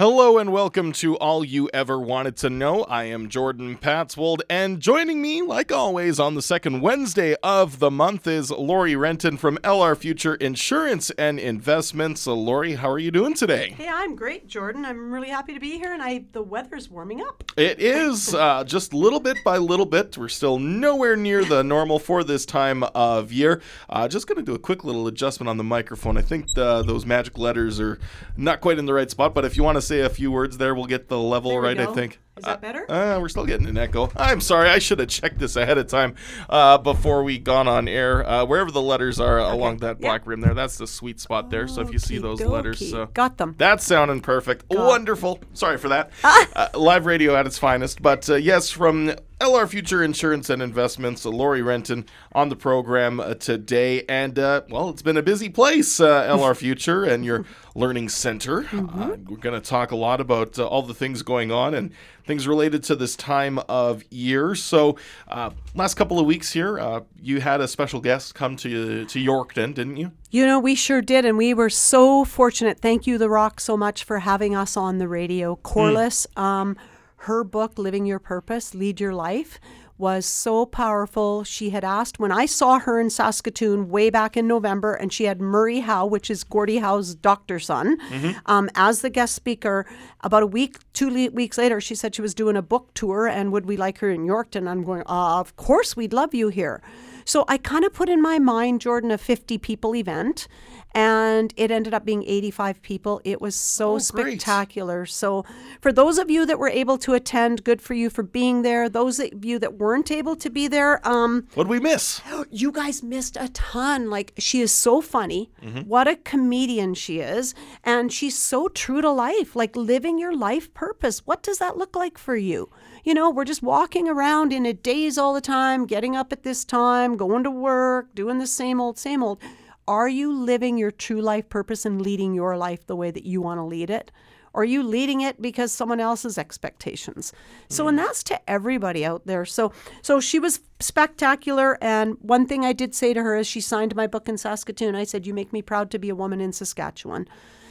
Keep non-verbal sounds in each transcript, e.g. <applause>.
Hello and welcome to All You Ever Wanted to Know. I am Jordan Patswold, and joining me, like always, on the second Wednesday of the month is Lori Renton from LR Future Insurance and Investments. So, Lori, how are you doing today? Hey, I'm great, Jordan. I'm really happy to be here, and I the weather's warming up. It is uh, just little bit by little bit. We're still nowhere near the normal for this time of year. Uh, just going to do a quick little adjustment on the microphone. I think the, those magic letters are not quite in the right spot, but if you want to say a few words there, we'll get the level right, I think. Is that better? Uh, we're still getting an echo. I'm sorry. I should have checked this ahead of time uh, before we gone on air. Uh, wherever the letters are along that black rim there, that's the sweet spot there. So if you see those letters, Okey-dokey. uh, got them. that's sounding perfect. Wonderful. Sorry for that. uh, live radio at its finest. But uh, yes, from LR Future Insurance and Investments, uh, Lori Renton on the program uh, today. And, uh, well, it's been a busy place, uh, LR <laughs> Future and your learning center. Uh, we're going to talk a lot about uh, all the things going on and things related to this time of year. So, uh, last couple of weeks here, uh, you had a special guest come to, to Yorkton, didn't you? You know, we sure did, and we were so fortunate. Thank you, The Rock, so much for having us on the radio. Corliss, um, her book, Living Your Purpose, Lead Your Life, was so powerful. She had asked when I saw her in Saskatoon way back in November, and she had Murray Howe, which is Gordie Howe's doctor son, um, as the guest speaker. About a week, two le- weeks later, she said she was doing a book tour, and would we like her in Yorkton? I'm going, uh, of course, we'd love you here. So I kind of put in my mind, Jordan, a 50 people event, and it ended up being 85 people. It was so Oh, spectacular. So for those of you that were able to attend, good for you for being there. Those of you that weren't able to be there, um, What did we miss? <gasps> you guys missed a ton. Like she is so funny. What a comedian she is. And she's so true to life, like living your life purpose. What does that look like for you? You know, we're just walking around in a daze all the time, getting up at this time, going to work, doing the same old, same old. Are you living your true life purpose and leading your life the way that you want to lead it? Or are you leading it because someone else's expectations? So, and mm. that's to everybody out there. So, so she was spectacular. And one thing I did say to her as she signed my book in Saskatoon. I said, "You make me proud to be a woman in Saskatchewan,"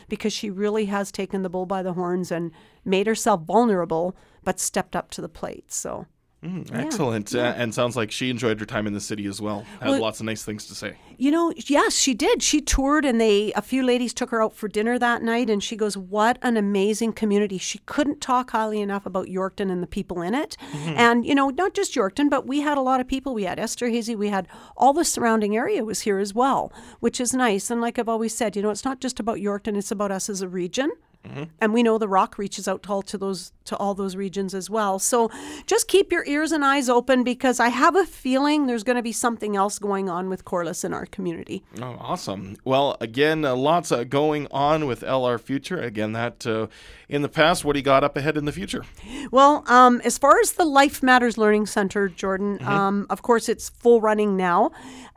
because she really has taken the bull by the horns and made herself vulnerable, but stepped up to the plate. So, Excellent. Uh, and sounds like she enjoyed her time in the city as well. Had Well- lots of nice things to say. You know, yes, she did. She toured and they a few ladies took her out for dinner that night and she goes, "What an amazing community." She couldn't talk highly enough about Yorkton and the people in it. And, you know, not just Yorkton, but we had a lot of people. We had Esterhazy, we had all the surrounding area was here as well, which is nice. And like I've always said, you know, it's not just about Yorkton, it's about us as a region. And we know the rock reaches out to all to those to all those regions as well. So just keep your ears and eyes open because I have a feeling there's going to be something else going on with Corliss in our community. Oh, awesome. Well, again, uh, lots uh, going on with LR Future. Again, that uh, in the past, what do you got up ahead in the future? Well, um, as far as the Life Matters Learning Center, Jordan, Mm-hmm. um, of course, it's full running now.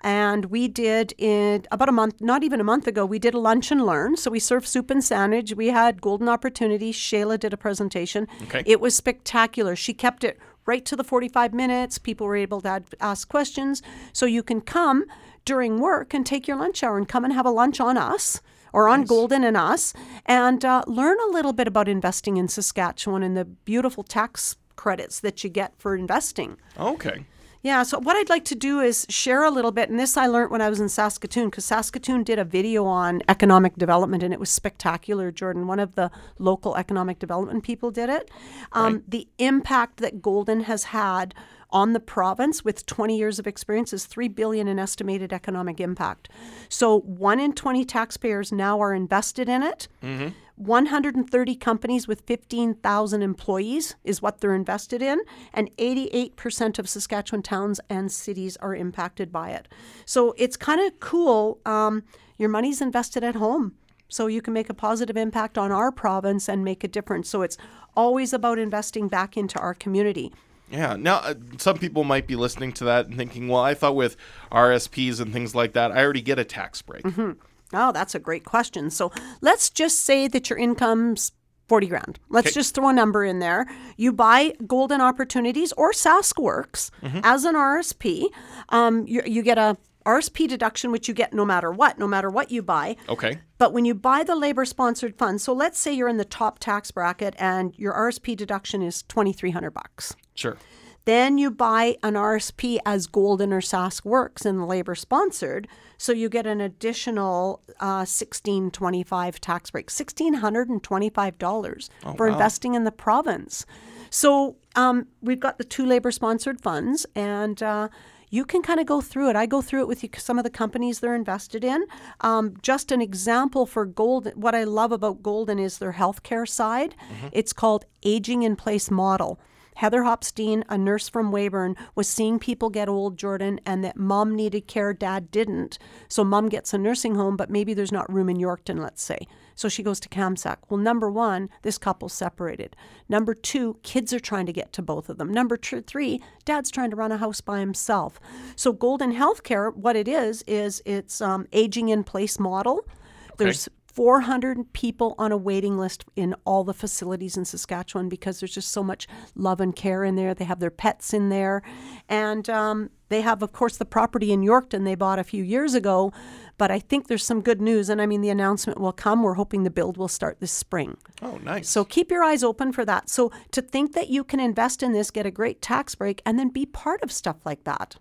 And we did in about a month, not even a month ago, we did a lunch and learn. So we served soup and sandwich. We had golden opportunities. Shayla did a presentation. Okay. It was spectacular. She kept it right to the 45 minutes. People were able to ask questions. So you can come during work and take your lunch hour and come and have a lunch on us or on Golden and us and uh, learn a little bit about investing in Saskatchewan and the beautiful tax credits that you get for investing. Okay. Yeah, so what I'd like to do is share a little bit, and this I learned when I was in Saskatoon, because Saskatoon did a video on economic development, and it was spectacular. Jordan, one of the local economic development people, did it. Um, The impact that Golden has had on the province with 20 years of experience is 3 billion in estimated economic impact. So 1 in 20 taxpayers now are invested in it. 130 companies with 15,000 employees is what they're invested in, and 88% of Saskatchewan towns and cities are impacted by it. So it's kind of cool. Um, your money's invested at home. So you can make a positive impact on our province and make a difference. So it's always about investing back into our community. Yeah. Now, uh, some people might be listening to that and thinking, well, I thought with RSPs and things like that, I already get a tax break. Oh, that's a great question. So let's just say that your income's 40 grand. Let's Okay. just throw a number in there. You buy Golden Opportunities or SaskWorks as an RSP. Um, you, you get a RSP deduction, which you get no matter what, no matter what you buy. Okay. But when you buy the labor sponsored fund, so let's say you're in the top tax bracket and your RSP deduction is 2300 bucks. Sure. Then you buy an RSP as Golden or Sask Works in the labor sponsored, so you get an additional uh, sixteen twenty five tax break, sixteen hundred and twenty five dollars for wow. investing in the province. So um, we've got the two labor sponsored funds, and uh, you can kind of go through it. I go through it with you, some of the companies they're invested in. Um, just an example for Golden, what I love about Golden is their healthcare side. It's called Aging in Place Model. Heather Hopstein, a nurse from Weyburn, was seeing people get old, Jordan, and that mom needed care, dad didn't. So mom gets a nursing home, but maybe there's not room in Yorkton, let's say. So she goes to Kamsack. Well, number one, this couple's separated. Number two, kids are trying to get to both of them. Number tr- three, dad's trying to run a house by himself. So Golden Healthcare, what it is, is it's um, aging in place model. There's 400 people on a waiting list in all the facilities in Saskatchewan because there's just so much love and care in there. They have their pets in there. And um, they have, of course, the property in Yorkton they bought a few years ago. But I think there's some good news. And I mean, the announcement will come. We're hoping the build will start this spring. Oh, nice. So keep your eyes open for that. So to think that you can invest in this, get a great tax break, and then be part of stuff like that.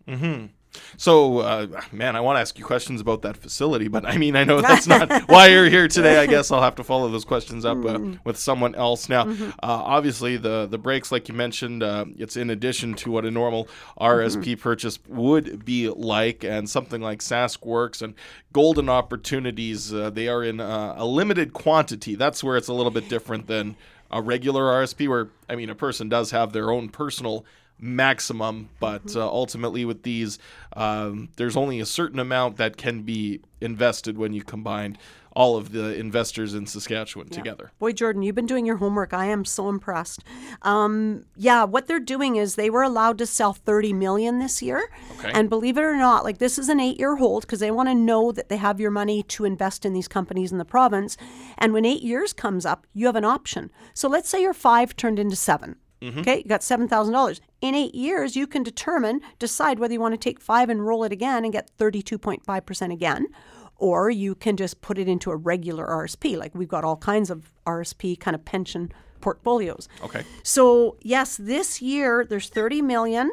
So, uh, man, I want to ask you questions about that facility, but I mean, I know <laughs> that's not why you're here today. I guess I'll have to follow those questions up uh, with someone else. Now, uh, obviously, the the breaks, like you mentioned, uh, it's in addition to what a normal RSP purchase would be like, and something like Sask Works and Golden Opportunities, uh, they are in uh, a limited quantity. That's where it's a little bit different than a regular RSP, where I mean, a person does have their own personal maximum, but uh, ultimately with these, um, there's only a certain amount that can be invested when you combine all of the investors in Saskatchewan together. Boy, Jordan, you've been doing your homework. I am so impressed. Um, yeah, what they're doing is they were allowed to sell 30 million this year. Okay. And believe it or not, like this is an eight year hold because they want to know that they have your money to invest in these companies in the province. And when eight years comes up, you have an option. So let's say your five turned into 7 Okay, you got seven thousand dollars. In eight years, you can determine, decide whether you want to take five and roll it again and get thirty-two point five percent again, or you can just put it into a regular RSP. Like we've got all kinds of RSP kind of pension portfolios. Okay. So yes, this year there's 30 million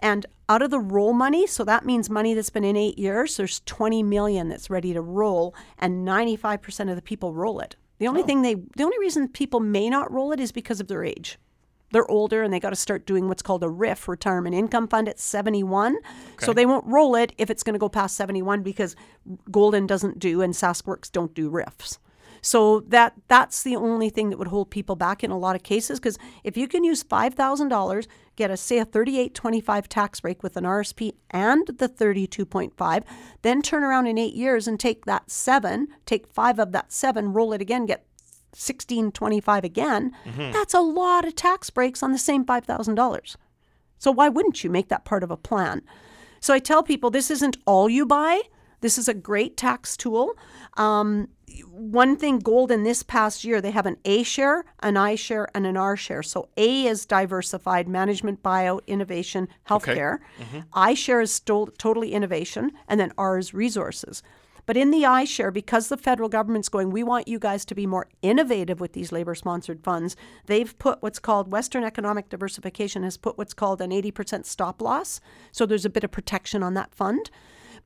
and out of the roll money, so that means money that's been in 8 years, there's 20 million that's ready to roll and 95% of the people roll it. The only oh. thing they the only reason people may not roll it is because of their age. They're older and they got to start doing what's called a RRIF, retirement income fund at 71. So they won't roll it if it's going to go past 71 because Golden doesn't do and Saskworks don't do RRIFs. So that that's the only thing that would hold people back in a lot of cases because if you can use five thousand dollars, get a say a thirty eight twenty five tax break with an RSP and the thirty two point five, then turn around in eight years and take that seven, take five of that seven, roll it again, get sixteen twenty five again. That's a lot of tax breaks on the same five thousand dollars. So why wouldn't you make that part of a plan? So I tell people this isn't all you buy. This is a great tax tool. Um, one thing Golden this past year, they have an A share, an I share, and an R share. So A is diversified management, buyout, innovation, healthcare. I share is totally innovation, and then R is resources. But in the I share, because the federal government's going, we want you guys to be more innovative with these labor sponsored funds, they've put what's called Western Economic Diversification has put what's called an 80% stop loss. So there's a bit of protection on that fund.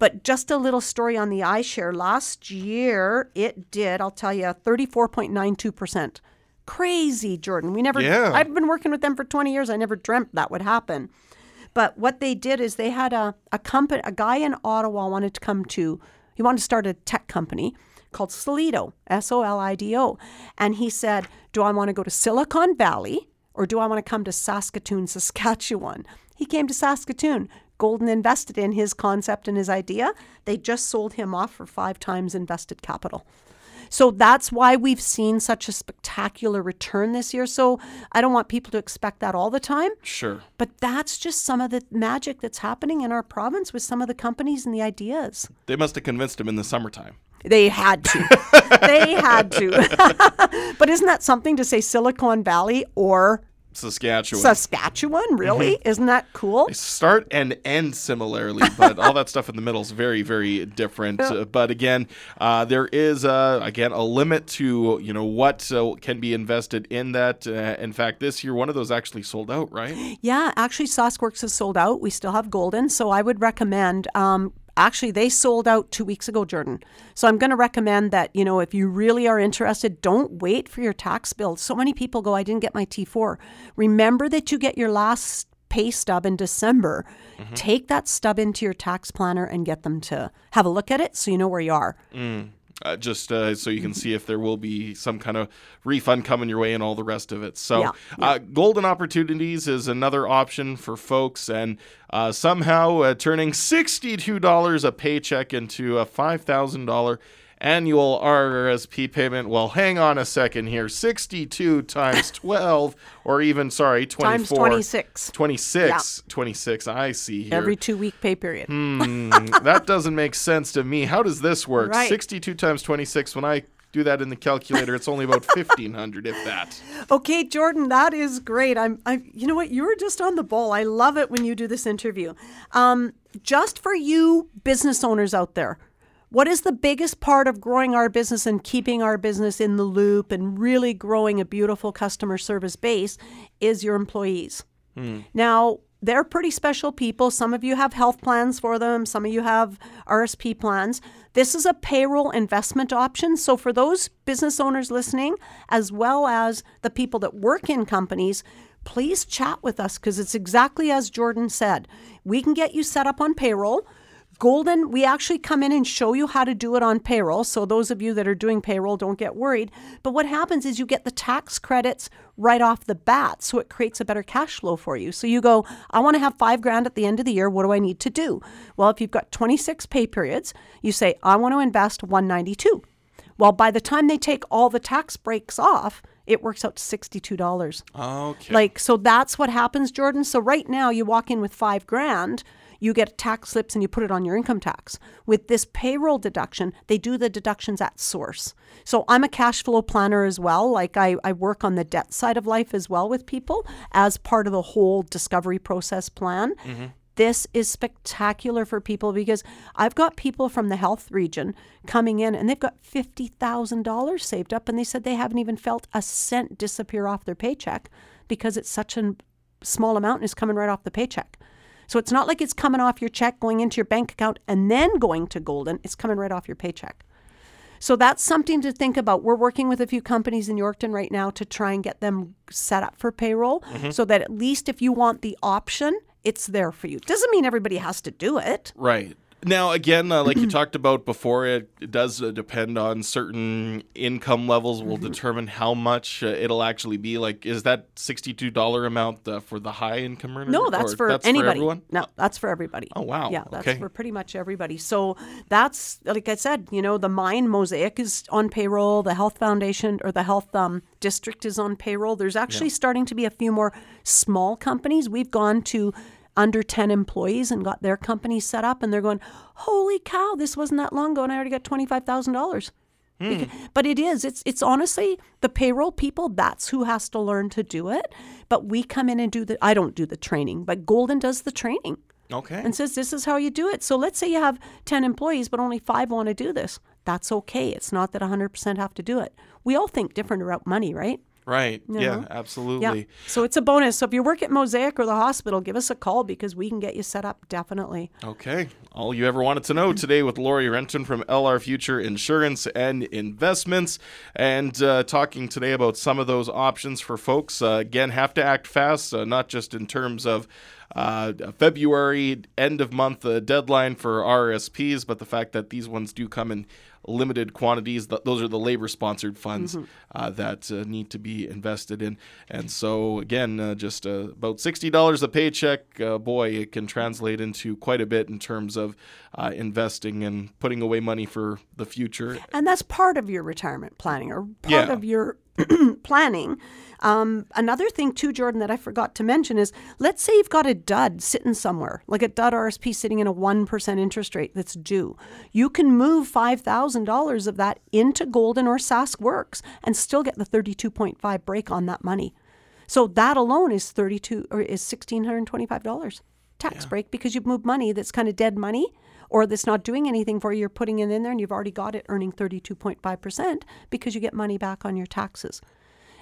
But just a little story on the iShare. Last year, it did, I'll tell you, 34.92%. Crazy, Jordan. We never, Yeah. I've been working with them for 20 years. I never dreamt that would happen. But what they did is they had a, a company, a guy in Ottawa wanted to come to, he wanted to start a tech company called Solido, S O L I D O. And he said, Do I want to go to Silicon Valley or do I want to come to Saskatoon, Saskatchewan? He came to Saskatoon. Golden invested in his concept and his idea. They just sold him off for five times invested capital. So that's why we've seen such a spectacular return this year. So I don't want people to expect that all the time. Sure. But that's just some of the magic that's happening in our province with some of the companies and the ideas. They must have convinced him in the summertime. They had to. <laughs> they had to. <laughs> but isn't that something to say Silicon Valley or Saskatchewan. Saskatchewan, really? Mm-hmm. Isn't that cool? They start and end similarly, but all that stuff in the middle is very, very different. Uh, but again, uh, there is uh, again a limit to you know what uh, can be invested in that. Uh, in fact, this year one of those actually sold out, right? Yeah, actually, SaskWorks has sold out. We still have Golden, so I would recommend. Um, actually, they sold out two weeks ago, Jordan. So I'm going to recommend that you know if you really are interested, don't wait for your tax bill. So many people go, "I didn't get my T4." Remember that you get your last pay stub in December. Mm-hmm. Take that stub into your tax planner and get them to have a look at it so you know where you are. Mm uh, just uh, so you can see if there will be some kind of refund coming your way and all the rest of it. So, yeah, yeah. Uh, golden opportunities is another option for folks, and uh, somehow uh, turning sixty-two dollars a paycheck into a five thousand dollar annual RRSP payment. Well, hang on a second here. 62 times <laughs> 12, or even, sorry, 24. Times 26. 26. Yeah. 26. I see here. Every two week pay period. Hmm, <laughs> that doesn't make sense to me. How does this work? Right. 62 times 26. When I do that in the calculator, it's only about 1500 if that. Okay, Jordan, that is great. I'm I you know what? You were just on the ball. I love it when you do this interview. Um, just for you business owners out there, what is the biggest part of growing our business and keeping our business in the loop and really growing a beautiful customer service base is your employees. Mm. Now, they're pretty special people. Some of you have health plans for them, some of you have RSP plans. This is a payroll investment option. So, for those business owners listening, as well as the people that work in companies, please chat with us because it's exactly as Jordan said. We can get you set up on payroll. Golden, we actually come in and show you how to do it on payroll. So, those of you that are doing payroll, don't get worried. But what happens is you get the tax credits right off the bat. So, it creates a better cash flow for you. So, you go, I want to have five grand at the end of the year. What do I need to do? Well, if you've got 26 pay periods, you say, I want to invest 192. Well, by the time they take all the tax breaks off, it works out to $62. Okay. Like, so that's what happens, Jordan. So, right now, you walk in with five grand you get tax slips and you put it on your income tax. With this payroll deduction, they do the deductions at source. So I'm a cash flow planner as well. Like I, I work on the debt side of life as well with people as part of the whole discovery process plan. Mm-hmm this is spectacular for people because I've got people from the health region coming in and they've got $50,000 saved up and they said they haven't even felt a cent disappear off their paycheck because it's such a small amount and it's coming right off the paycheck. So it's not like it's coming off your check, going into your bank account, and then going to Golden. It's coming right off your paycheck. So that's something to think about. We're working with a few companies in Yorkton right now to try and get them set up for payroll mm-hmm. so that at least if you want the option, it's there for you. Doesn't mean everybody has to do it. Right. Now, again, uh, like you <clears throat> talked about before, it, it does uh, depend on certain income levels. Will mm-hmm. determine how much uh, it'll actually be. Like, is that sixty-two dollar amount uh, for the high income earner? No, that's for that's anybody. For? No, that's for everybody. Oh wow! Yeah, that's okay. for pretty much everybody. So that's like I said. You know, the Mine Mosaic is on payroll. The Health Foundation or the Health um, District is on payroll. There's actually yeah. starting to be a few more small companies. We've gone to under 10 employees and got their company set up and they're going, holy cow, this wasn't that long ago and I already got $25,000. Mm. But it is. It's it's honestly the payroll people. That's who has to learn to do it. But we come in and do the. I don't do the training, but Golden does the training. Okay. And says this is how you do it. So let's say you have ten employees, but only five want to do this. That's okay. It's not that 100% have to do it. We all think different about money, right? Right. You yeah, absolutely. Yeah. So it's a bonus. So if you work at Mosaic or the hospital, give us a call because we can get you set up definitely. Okay. All you ever wanted to know today with Lori Renton from LR Future Insurance and Investments and uh, talking today about some of those options for folks. Uh, again, have to act fast, uh, not just in terms of uh, February end of month uh, deadline for RSPs, but the fact that these ones do come in limited quantities. Those are the labor sponsored funds mm-hmm. uh, that uh, need to be invested in. And so, again, uh, just uh, about $60 a paycheck, uh, boy, it can translate into quite a bit in terms of uh, investing and putting away money for the future. And that's part of your retirement planning or part yeah. of your <clears throat> planning. Um, another thing, too, Jordan, that I forgot to mention is let's say you've got a dud sitting somewhere, like a dud RSP sitting in a 1% interest rate that's due. You can move $5,000 of that into Golden or Sask Works and still get the 32.5 break on that money. So that alone is 32 or is $1,625 tax break because you've moved money that's kind of dead money or that's not doing anything for you. You're putting it in there and you've already got it earning 32.5% because you get money back on your taxes.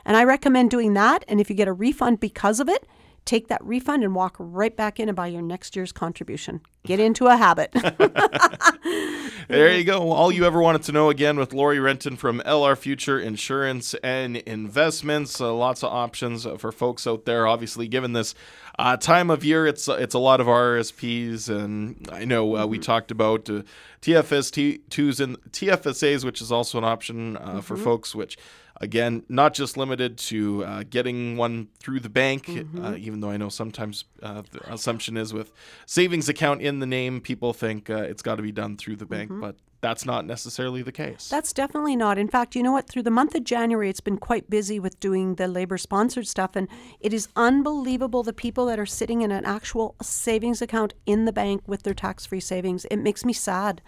And I recommend doing that. And if you get a refund because of it, take that refund and walk right back in and buy your next year's contribution. Get into a habit. <laughs> There you go. All you ever wanted to know again with Lori Renton from LR Future Insurance and Investments. Uh, lots of options for folks out there. Obviously, given this uh, time of year, it's it's a lot of RSPs, and I know uh, we talked about uh, TFS2s and TFSAs, which is also an option uh, for folks, which again not just limited to uh, getting one through the bank uh, even though i know sometimes uh, the assumption is with savings account in the name people think uh, it's got to be done through the bank but that's not necessarily the case That's definitely not. In fact, you know what? Through the month of January, it's been quite busy with doing the labor sponsored stuff. And it is unbelievable the people that are sitting in an actual savings account in the bank with their tax free savings. It makes me sad.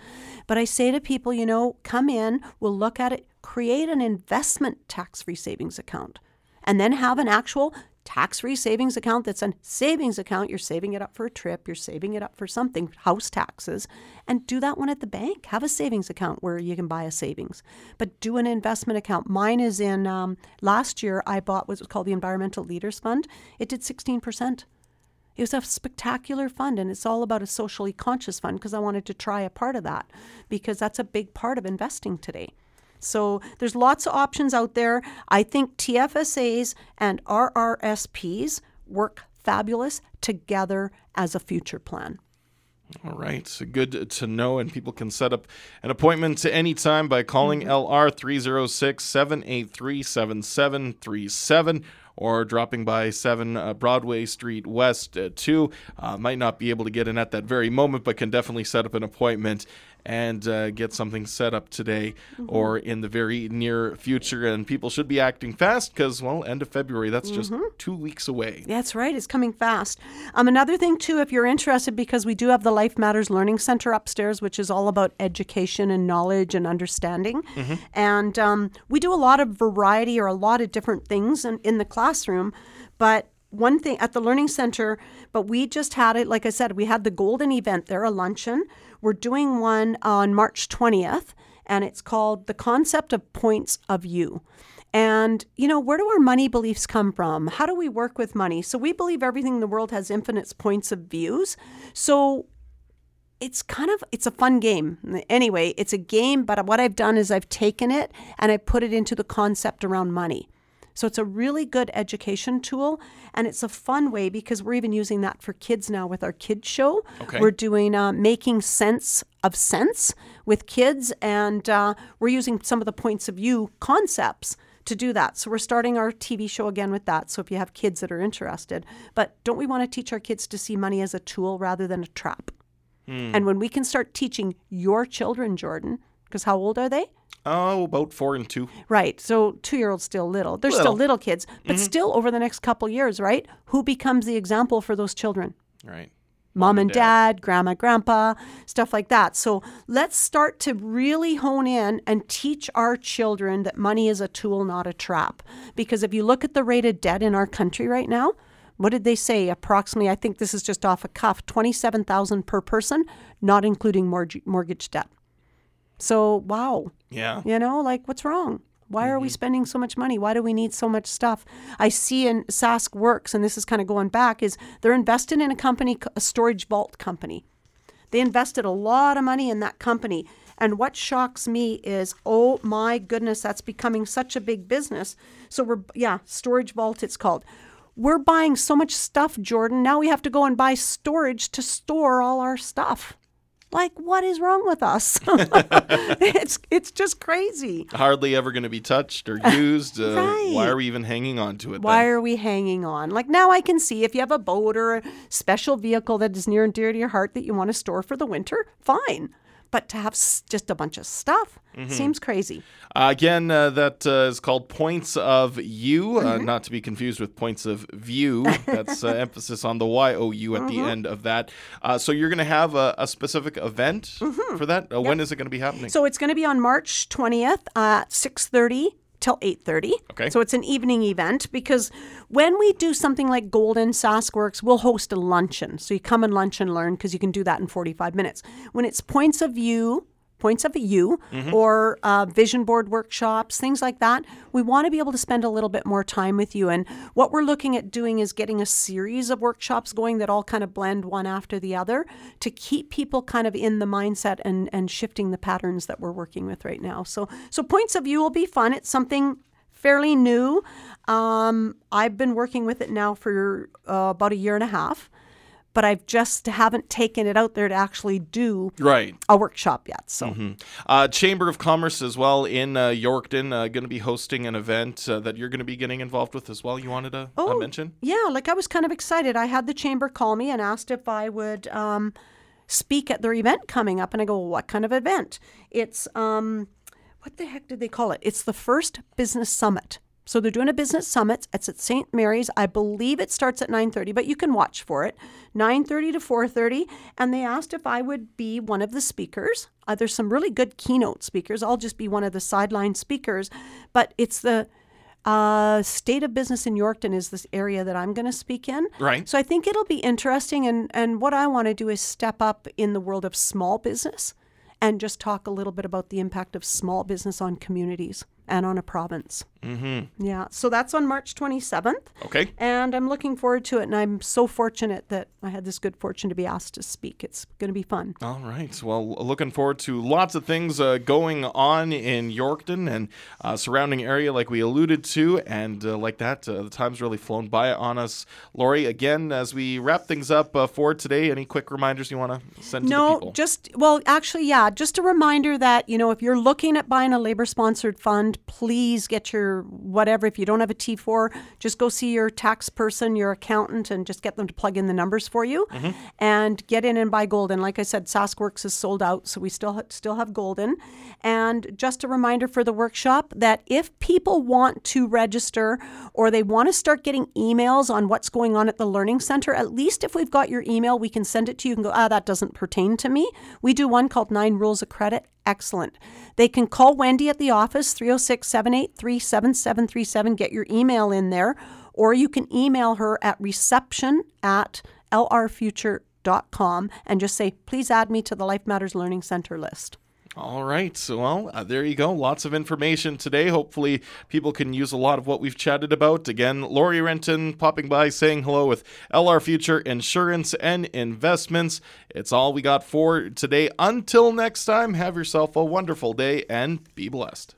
But I say to people, you know, come in, we'll look at it, create an investment tax free savings account, and then have an actual tax free savings account that's a savings account. You're saving it up for a trip, you're saving it up for something, house taxes, and do that one at the bank. Have a savings account where you can buy a savings, but do an investment account. Mine is in um, last year, I bought what was called the Environmental Leaders Fund. It did 16%. It was a spectacular fund, and it's all about a socially conscious fund because I wanted to try a part of that because that's a big part of investing today. So there's lots of options out there. I think TFSAs and RRSPs work fabulous together as a future plan. All right. So good to know. And people can set up an appointment to any time by calling LR 306 783 7737 or dropping by 7 uh, Broadway Street West uh, 2. Uh, might not be able to get in at that very moment, but can definitely set up an appointment and uh, get something set up today or in the very near future. And people should be acting fast because, well, end of February, that's just two weeks away. That's right. It's coming fast. Um, another thing, too, if you're interested, because we do have the Life Matters Learning Center upstairs, which is all about education and knowledge and understanding. And um, we do a lot of variety or a lot of different things in, in the classroom. But one thing at the Learning Center, but we just had it, like I said, we had the golden event there, a luncheon. We're doing one on March 20th, and it's called The Concept of Points of You. And, you know, where do our money beliefs come from? How do we work with money? So, we believe everything in the world has infinite points of views. So, it's kind of it's a fun game anyway it's a game but what i've done is i've taken it and i put it into the concept around money so it's a really good education tool and it's a fun way because we're even using that for kids now with our kids show. Okay. we're doing uh, making sense of cents with kids and uh, we're using some of the points of view concepts to do that. So we're starting our tv show again with that so if you have kids that are interested. But don't we want to teach our kids to see money as a tool rather than a trap? And when we can start teaching your children, Jordan, because how old are they? Oh, about four and two. Right. So two year olds still little. They're Little. still little kids, but mm-hmm. still over the next couple years, right? Who becomes the example for those children? Right. Mom, and dad, grandma, grandpa, stuff like that. So let's start to really hone in and teach our children that money is a tool, not a trap. Because if you look at the rate of debt in our country right now, what did they say? Approximately, I think this is just off a cuff, twenty-seven thousand per person, not including mortgage debt. So wow, Yeah. you know, like what's wrong? Why are we mm-hmm. spending so much money? Why do we need so much stuff? I see in Sask Works, and this is kind of going back, is they're invested in a company, a storage vault company. They invested a lot of money in that company. And what shocks me is, oh my goodness, that's becoming such a big business. So we're, yeah, Storage Vault, it's called. We're buying so much stuff, Jordan. Now we have to go and buy storage to store all our stuff. Like, what is wrong with us? <laughs> it's it's just crazy. Hardly ever going to be touched or used. Uh, Why are we even hanging on to it? Why then? are we hanging on? Like now I can see if you have a boat or a special vehicle that is near and dear to your heart that you want to store for the winter, fine. But to have s- just a bunch of stuff seems crazy. Uh, again, uh, that uh, is called Points of You, uh, Mm-hmm. not to be confused with Points of View. <laughs> That's uh, emphasis on the Y O U at the Mm-hmm. end of that. Uh, so you're going to have a, a specific event for that. Uh, When is it going to be happening? Mm-hmm. So it's going to be on March 20th at 6:30 till 8.30 Okay. so it's an evening event because when we do something like golden saskworks we'll host a luncheon. So you come and lunch and learn because you can do that in 45 minutes. When it's points of view points of view or uh, vision board workshops things like that. We want to be able to spend a little bit more time with you. And what we're looking at doing is getting a series of workshops going that all kind of blend one after the other to keep people kind of in the mindset and and shifting the patterns that we're working with right now. So so points of view will be fun. It's something fairly new. Um, i've been working with it now for uh, about a year and a half but i've just haven't taken it out there to actually do Right. a workshop yet. So Uh, Chamber of Commerce as well in uh, Yorkton uh, going to be hosting an event uh, that you're going to be getting involved with as well. You wanted to uh, mention? yeah, like I was kind of excited. I had the chamber call me and asked if I would um, speak at their event coming up, and I go, well, "What kind of event?" It's um, what the heck did they call it? It's the first business summit. So they're doing a business summit. It's at St. Mary's. I believe it starts at 9:30, but you can watch for it. 9:30 to 4:30, and they asked if I would be one of the speakers. Uh, there's some really good keynote speakers. I'll just be one of the sideline speakers, but it's the uh, state of business in Yorkton is this area that I'm going to speak in. Right. So I think it'll be interesting, and and what I want to do is step up in the world of small business, and just talk a little bit about the impact of small business on communities and on a province. Mm-hmm. Yeah. So that's on March 27th. Okay. And I'm looking forward to it, and I'm so fortunate that I had this good fortune to be asked to speak. It's going to be fun. All right. Well, looking forward to lots of things uh, going on in Yorkton and uh, surrounding area, like we alluded to, and uh, like that, uh, the time's really flown by on us. Lori, again, as we wrap things up uh, for today, any quick reminders you want to send to No, people? just well, actually, yeah, just a reminder that you know if you're looking at buying a labor-sponsored fund, please get your whatever. If you don't have a T4, just go see your tax person, your accountant, and just get them to plug in the numbers for you, and get in and buy Golden. Like I said, Saskworks is sold out, so we still ha- still have Golden. And just a reminder for the workshop that if people want to register or they want to start getting emails on what's going on at the Learning Center, at least if we've got your email, we can send it to you and go, ah, that doesn't pertain to me. We do one called Nine Rules of Credit. Excellent. They can call Wendy at the office, 306 783 7737, get your email in there, or you can email her at reception at lrfuture.com and just say, please add me to the Life Matters Learning Center list. All right. So, well, uh, there you go. Lots of information today. Hopefully, people can use a lot of what we've chatted about. Again, Lori Renton popping by saying hello with LR Future Insurance and Investments. It's all we got for today. Until next time, have yourself a wonderful day and be blessed.